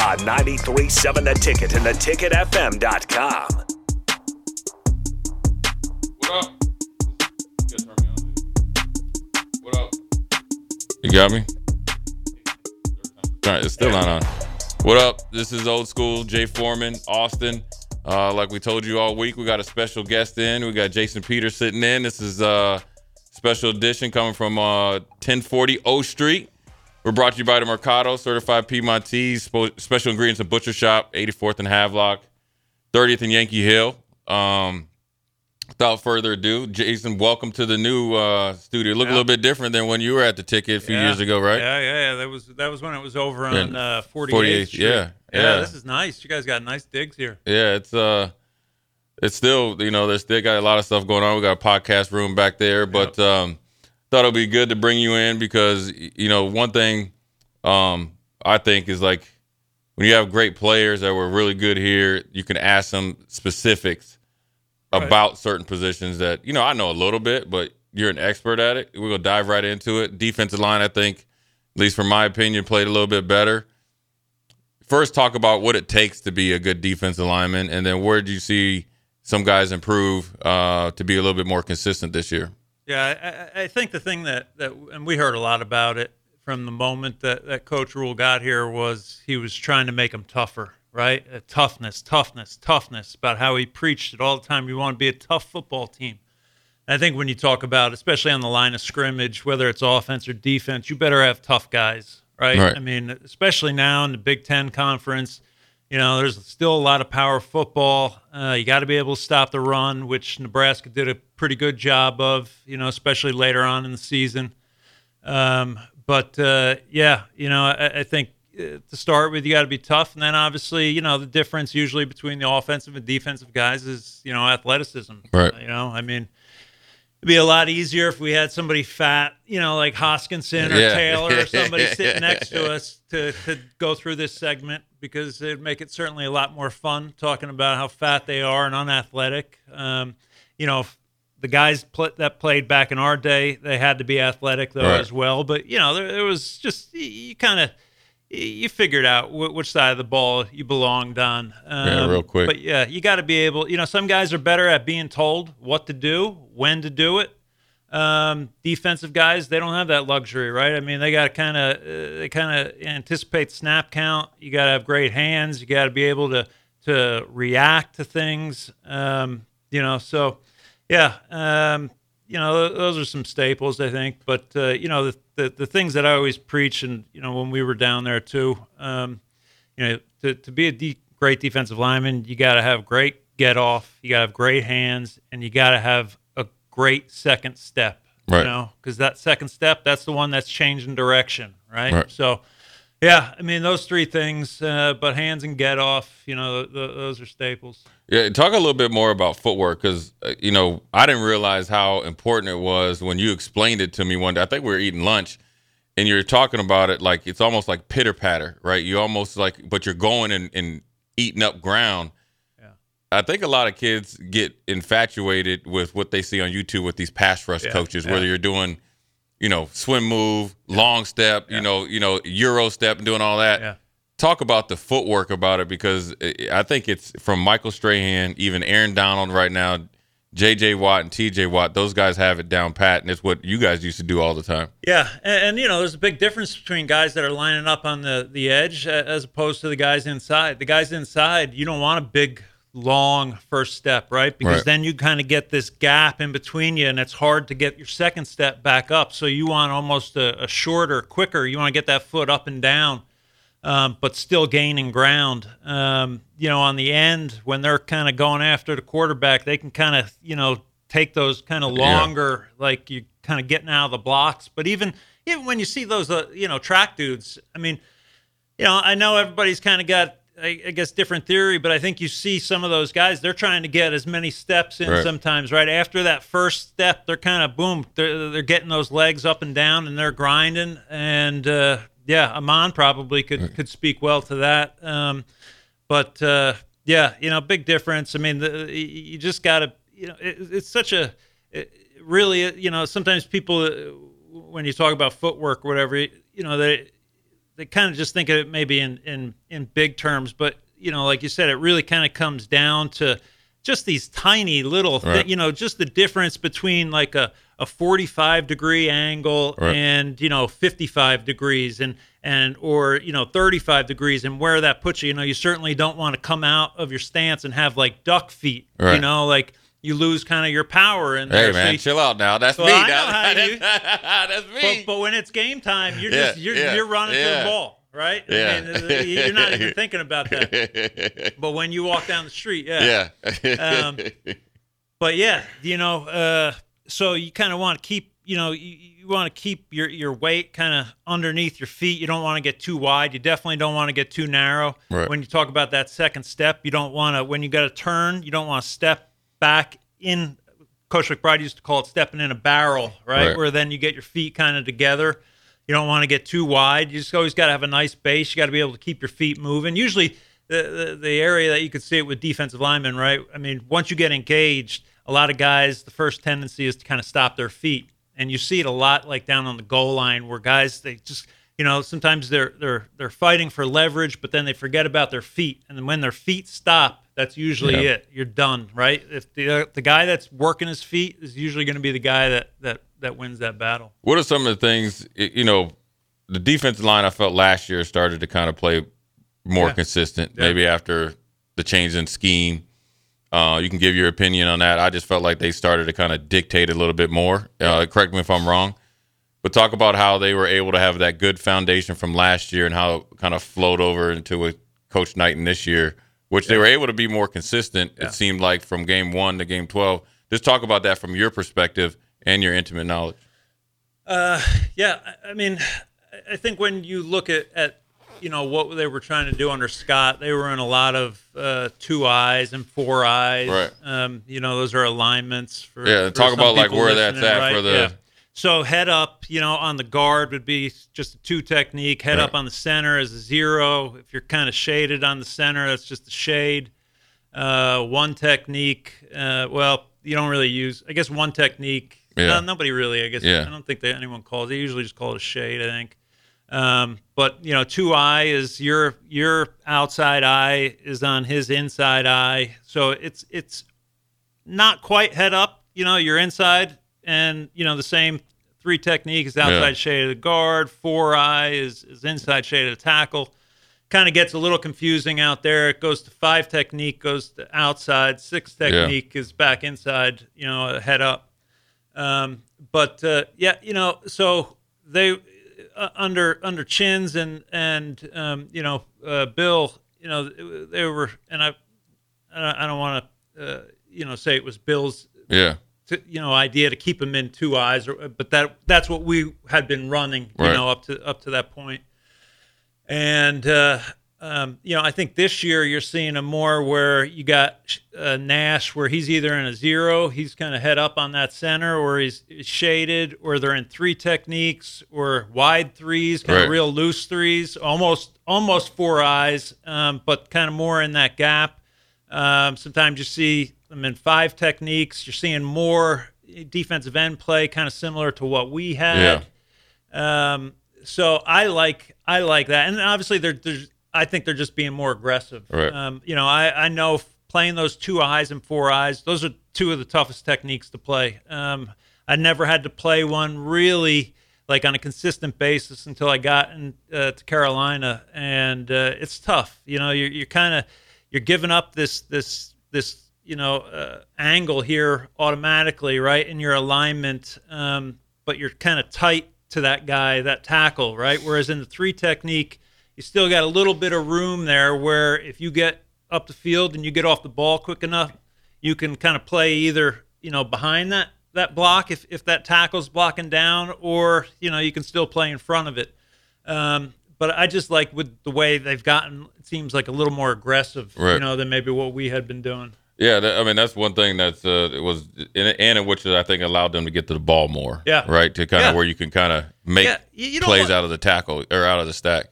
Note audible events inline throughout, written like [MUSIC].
On 93.7 The Ticket and theticketfm.com. What up? What up? You got me? All right, it's still not on. What up? This is old school Jay Foreman, Austin. Uh, like we told you all week, we got a special guest in. We got Jason Peters sitting in. This is a special edition coming from uh, 1040 O Street. We're brought to you by the Mercado, certified Piedmontese, special ingredients and butcher shop, 84th and Havelock, 30th and Yankee Hill. Um, without further ado, Jason, welcome to the new uh, studio. Look a little bit different than when you were at the ticket a few Yeah. years ago, right? Yeah, yeah, yeah. That was that was when it was over on Yeah. uh, 48th, 48th, Street. yeah, yeah. This is nice. You guys got nice digs here. Yeah, it's uh, it's still you know there's still got a lot of stuff going on. We got a podcast room back there, but um, thought it'd be good to bring you in because you know one thing um I think is like when you have great players that were really good here, you can ask them specifics Right. about certain positions that you know I know a little bit, but you're an expert at it. We're gonna dive right into it. Defensive line, I think, at least from my opinion, played a little bit better first talk about what it takes to be a good defensive lineman, and then where do you see some guys improve uh, to be a little bit more consistent this year? Yeah, I- I, think the thing that, that and we heard a lot about it from the moment that, that Coach Rhule got here was he was trying to make them tougher, right? Uh, toughness, toughness, toughness. About how he preached it all the time. We want to be a tough football team. I think when you talk about, especially on the line of scrimmage, whether it's offense or defense, you better have tough guys, right? Right. I mean, especially now in the Big Ten Conference, you know, there's still a lot of power football. Uh, you got to be able to stop the run, which Nebraska did a pretty good job of, you know, especially later on in the season. Um, but uh, yeah, you know, I, I think uh, to start with, you got to be tough, and then obviously, you know, the difference usually between the offensive and defensive guys is, you know, athleticism. Right. You know, I mean, it'd be a lot easier if we had somebody fat, you know, like Hoskinson or Yeah. Taylor or somebody [LAUGHS] sitting next to us to, to go through this segment because it'd make it certainly a lot more fun talking about how fat they are and unathletic. Um, you know, if the guys pl- that played back in our day, they had to be athletic though Right. as well. But you know, there, there was just you, you kind of you figured out wh- which side of the ball you belonged on. Um, Yeah, real quick. But yeah, you got to be able. You know, some guys are better at being told what to do, when to do it. Um, defensive guys, they don't have that luxury, right? I mean, they got to kind of uh, they kind of anticipate snap count. You got to have great hands. You got to be able to to react to things. Um, you know, so yeah, um, you know, those are some staples, I think. But uh, you know, the, the the things that I always preach, and you know, when we were down there too, um, you know, to to be a de- great defensive lineman, you got to have great get off, you got to have great hands, and you got to have great second step. Right. You know, because that second step, that's the one that's changing direction, right? Right. So. Yeah, I mean those three things, uh, but hands and get off, you know, th- th- those are staples. Yeah, talk a little bit more about footwork because uh, you know I didn't realize how important it was when you explained it to me one day. I think we were eating lunch, and you're talking about it like it's almost like pitter patter, right? You almost like, but you're going and, and eating up ground. Yeah. I think a lot of kids get infatuated with what they see on YouTube with these pass rush Yeah, coaches, yeah. whether you're doing, you know, swim move, long step, you know, you know, euro step, and doing all that Yeah. talk about the footwork about it because I- I think it's from Michael Strahan, even Aaron Donald right now, J.J. Watt and T.J. Watt. Those guys have it down pat, and it's what you guys used to do all the time. Yeah, and, and you know, there's a big difference between guys that are lining up on the the edge as opposed to the guys inside. The guys inside, you don't want a big, long first step, right? Because Right. then you kind of get this gap in between you, and it's hard to get your second step back up. So you want almost a, a shorter, quicker. You want to get that foot up and down, um, but still gaining ground. Um, you know, on the end when they're kind of going after the quarterback, they can kind of you know take those kind of Yeah. longer, like you kind of getting out of the blocks. But even even when you see those, uh, you know, track dudes, I mean, you know, I know everybody's kind of got I, I, guess different theory, but I think you see some of those guys. They're trying to get as many steps in Right. sometimes. Right after that first step, they're kind of boom. They're they're getting those legs up and down, and they're grinding. And uh, yeah, Amon probably could could speak well to that. Um, but uh, yeah, you know, big difference. I mean, the, you just got to, you know, it, it's such a it, really, you know, sometimes people uh, when you talk about footwork or whatever, you know, they they kind of just think of it maybe in in in big terms, but you know, like you said, it really kind of comes down to just these tiny little, Right. you know, just the difference between like a a 45 degree angle Right. and you know 55 degrees and and or you know 35 degrees and where that puts you you know you certainly don't want to come out of your stance and have like duck feet you know like you lose kind of your power in Hey there. So man, chill out now. That's me. I know That's, how you- [LAUGHS] that's me. but, but when it's game time, you're Yeah, just you're, yeah, you're running to the ball, right? Yeah. I mean, you're not even [LAUGHS] thinking about that. [LAUGHS] But when you walk down the street, yeah. yeah. Um, But yeah, you know, uh, so you kind of want to keep, you know, you, you want to keep your your weight kind of underneath your feet. You don't want to get too wide. You definitely don't want to get too narrow. Right. When you talk about that second step, you don't want to. When you got to turn, you don't want to step back in. Coach McBride used to call it stepping in a barrel, right? Right. Where then you get your feet kind of together. You don't want to get too wide. You just always got to have a nice base. You got to be able to keep your feet moving. Usually, the, the the area that you could see it with defensive linemen, right? I mean, once you get engaged, a lot of guys, the first tendency is to kind of stop their feet, and you see it a lot, like down on the goal line, where guys they just you know sometimes they're they're they're fighting for leverage, but then they forget about their feet, and then when their feet stop, that's usually Yeah. it. You're done, right? If the the guy that's working his feet is usually going to be the guy that that that wins that battle. What are some of the things you know? The defensive line I felt last year started to kind of play more Yeah. consistent. Yeah. Maybe after the change in scheme, uh, you can give your opinion on that. I just felt like they started to kind of dictate a little bit more. Uh, correct me if I'm wrong, but talk about how they were able to have that good foundation from last year and how it kind of flowed over into with Coach Knighton this year, which they were able to be more consistent. Yeah. It seemed like from game one to game twelve. Just talk about that from your perspective and your intimate knowledge. Uh, yeah, I- mean, I- think when you look at, at you know what they were trying to do under Scott, they were in a lot of uh, two eyes and four eyes. Right. Um, you know, those are alignments for Yeah, for talk about, like, where that's at right? for the- Yeah. So head up, you know, on the guard would be just a two technique. Head Right. up on the center is a zero. If you're kind of shaded on the center, that's just a shade. Uh, one technique. Uh, well, you don't really use. I guess one technique. Yeah. No, nobody really. I guess. Yeah. I don't think that anyone calls. They usually just call it a shade. I think. Um, but you know, two eye is your your outside eye is on his inside eye, so it's it's not quite head up. You know, you're inside, and you know the same three technique is outside Yeah. shade of the guard. Four eye is is inside shade of the tackle. Kind of gets a little confusing out there. It goes to five technique, goes to outside. Six technique is back inside. You know, head up. Um, but uh, yeah, you know, so they uh, under under Chins and and um, you know uh, Bill, you know they were, and I I don't- I don't want to uh, you know say it was Bill's Yeah. To, you know idea to keep him in two eyes, or, but that that's what we had been running, you Right. know, up to up to that point. And uh, um, you know, I think this year you're seeing a more where you got uh, Nash, where he's either in a zero, he's kind of head up on that center, or he's he's shaded, or they're in three techniques, or wide threes, kind Right. of real loose threes, almost almost four eyes, um, but kind of more in that gap. Um, sometimes you see them in five techniques. You're seeing more defensive end play, kind of similar to what we had. Um, so I like I like that, and obviously they're, they're I think they're just being more aggressive. Right. Um, you know, I I know playing those two eyes and four eyes, those are two of the toughest techniques to play. Um, I never had to play one really like on a consistent basis until I got in, uh, to Carolina, and uh, it's tough. You know, you're, you're kind of you're giving up this this this you know uh, angle here automatically, right, in your alignment, um, but you're kind of tight to that guy, that tackle, right. Whereas in the three technique, you still got a little bit of room there where if you get up the field and you get off the ball quick enough, you can kind of play either you know behind that that block if if that tackle's blocking down, or you know you can still play in front of it. Um, but I just like with the way they've gotten. It seems like a little more aggressive, you know, than maybe what we had been doing. Yeah, that, I mean that's one thing that's uh, it was and and in which I think allowed them to get to the ball more. Yeah. right to kind of Yeah. where you can kind of make Yeah, you- you plays want- out of the tackle or out of the stack.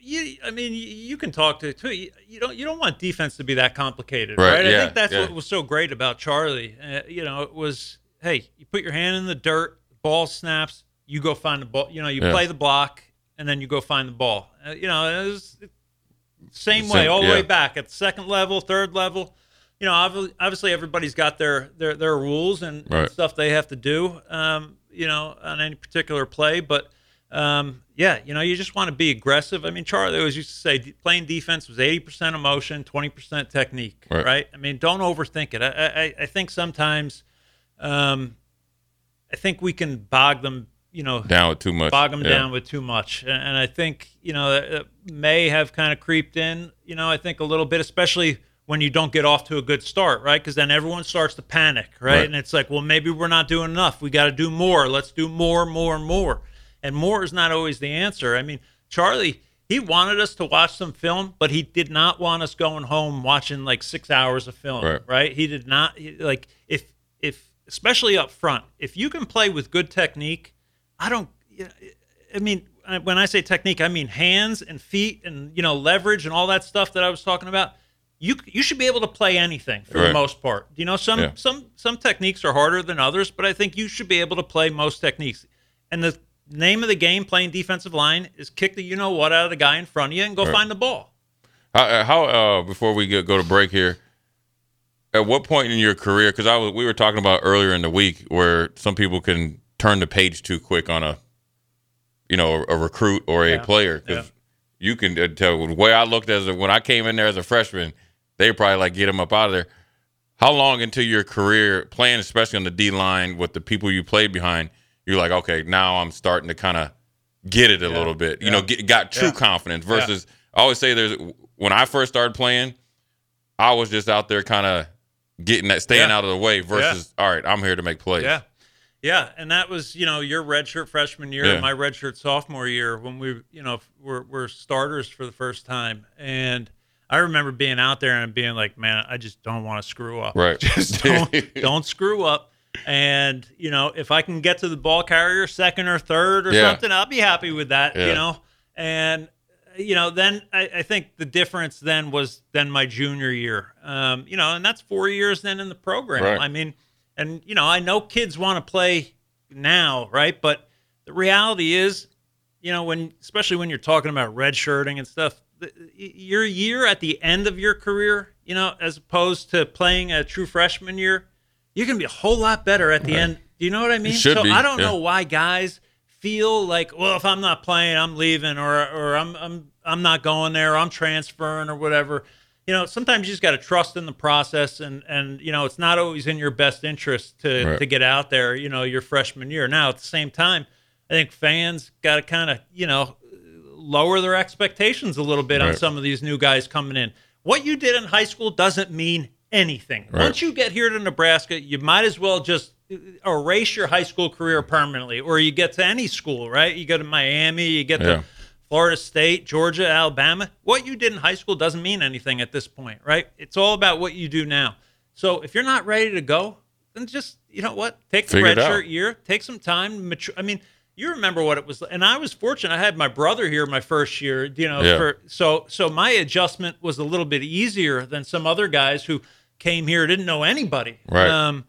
you, I mean, you, can talk to too. You, you don't you don't want defense to be that complicated, Right, right? I think that's yeah. what was so great about Charlie. Uh, you know, it was hey, you put your hand in the dirt, ball snaps, you go find the ball. You know, you Yeah. play the block, and then you go find the ball. Uh, you know, it was same Same- way all the yeah. way back at the second level, third level. You know, obviously everybody's got their their their rules and, and stuff they have to do. Um, you know, on any particular play, but um, yeah, you know, you just want to be aggressive. I mean, Charlie always used to say playing defense was 80% emotion, 20% technique, Right. right? I mean, don't overthink it. I, I, I think sometimes, um, I think we can bog them, you know, Down with too much. bog them Yeah. down with too much. And, and I think, you know, may have kind of creeped in, you know, I think a little bit, especially when you don't get off to a good start, right? Because then everyone starts to panic, right? Right. And it's like, well, maybe we're not doing enough. We got to do more. Let's do more, more, more. And more is not always the answer. I mean, Charlie, he wanted us to watch some film, but he did not want us going home watching like six hours of film, Right. right? He did not he- like if if especially up front, if you can play with good technique, I don't. I mean, when I say technique, I mean hands and feet and you know leverage and all that stuff that I was talking about. You you should be able to play anything for the most part. You know, some Yeah. some some techniques are harder than others, but I think you should be able to play most techniques. And the name of the game playing defensive line is kick the you know what out of the guy in front of you and go Right. find the ball. How, uh, how uh, before we go, go to break here, at what point in your career? Because I was we were talking about earlier in the week where some people can turn the page too quick on a, you know, a, a recruit or a Yeah. player because you can uh, tell the way I looked as a, when I came in there as a freshman, they probably like get him up out of there. How long into your career playing, especially on the D line with the people you played behind, you're like, okay, now I'm starting to kind of get it a little bit. You know, get, got true Yeah. confidence versus I always say there's when I first started playing, I was just out there kind of getting that staying Yeah. out of the way versus all right, I'm here to make plays. Yeah. Yeah, and that was you know your redshirt freshman year, Yeah. and my redshirt sophomore year when we you know were were starters for the first time, and I remember being out there and being like, man, I just don't want to screw up. Right. [LAUGHS] Just [LAUGHS] don't don't screw up. And you know, if I can get to the ball carrier second or third or Yeah. something, I'll be happy with that. Yeah. You know, and you know, then I, I think the difference then was then my junior year. Um, you know, and that's four years then in the program. Right. I mean, and you know, I know kids want to play now, right? But the reality is, you know, when especially when you're talking about redshirting and stuff, the, your year at the end of your career, you know, as opposed to playing a true freshman year, you're going to be a whole lot better at the Right. end. Do you know what I mean? so be, I don't yeah. know why guys feel like, well, if I'm not playing, I'm leaving, or or I'm I'm I'm not going there, or I'm transferring, or whatever. You know, sometimes you just got to trust in the process, and and you know, it's not always in your best interest to Right. to get out there. You know, your freshman year. Now, at the same time, I think fans got to kind of you know lower their expectations a little bit on some of these new guys coming in. What you did in high school doesn't mean anything. Right. Once you get here to Nebraska, you might as well just erase your high school career permanently, or you get to any school, right? You go to Miami, you get Yeah. to Florida State, Georgia, Alabama. What you did in high school doesn't mean anything at this point, right? It's all about what you do now. So if you're not ready to go, then just you know what, take the Figure it red shirt year, take some time. Mature. I mean, you remember what it was, and I was fortunate. I had my brother here my first year. You know, Yeah. for so so my adjustment was a little bit easier than some other guys who came here didn't know anybody. Right. Um,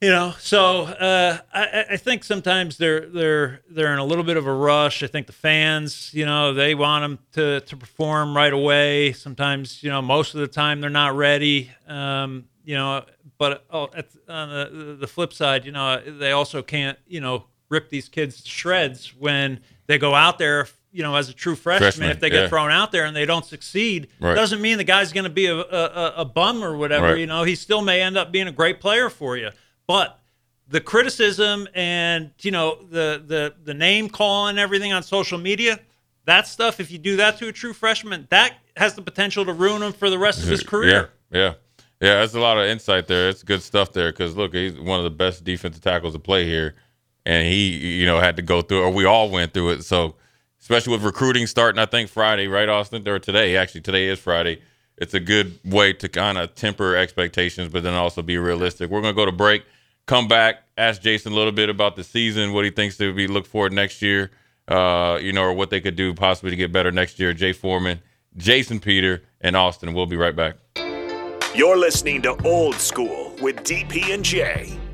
you know, so uh, I, I- think sometimes they're they're they're in a little bit of a rush. I think the fans, you know, they want them to to perform right away. Sometimes, you know, most of the time they're not ready. Um, you know, but oh, at, on the the flip side, you know, they also can't, you know, rip these kids to shreds when they go out there. You know, as a true freshman, Freshman, if they yeah. get thrown out there and they don't succeed, Right. doesn't mean the guy's going to be a, a, a- bum or whatever. Right. You know, he still may end up being a great player for you. But the criticism and you know the the the name calling and everything on social media, that stuff. If you do that to a true freshman, that has the potential to ruin him for the rest of his career. Yeah, yeah, yeah. That's a lot of insight there. It's good stuff there because look, he's one of the best defensive tackles to play here, and he, you know, had to go through, or we all went through it. So especially with recruiting starting. I think Friday, right, Austin, or today? Actually, today is Friday. It's a good way to kind of temper expectations, but then also be realistic. We're gonna go to break, come back, ask Jason a little bit about the season, what he thinks to be look forward next year, uh, you know, or what they could do possibly to get better next year. Jay Foreman, Jason Peter, and Austin. We'll be right back. You're listening to Old School with DP and J.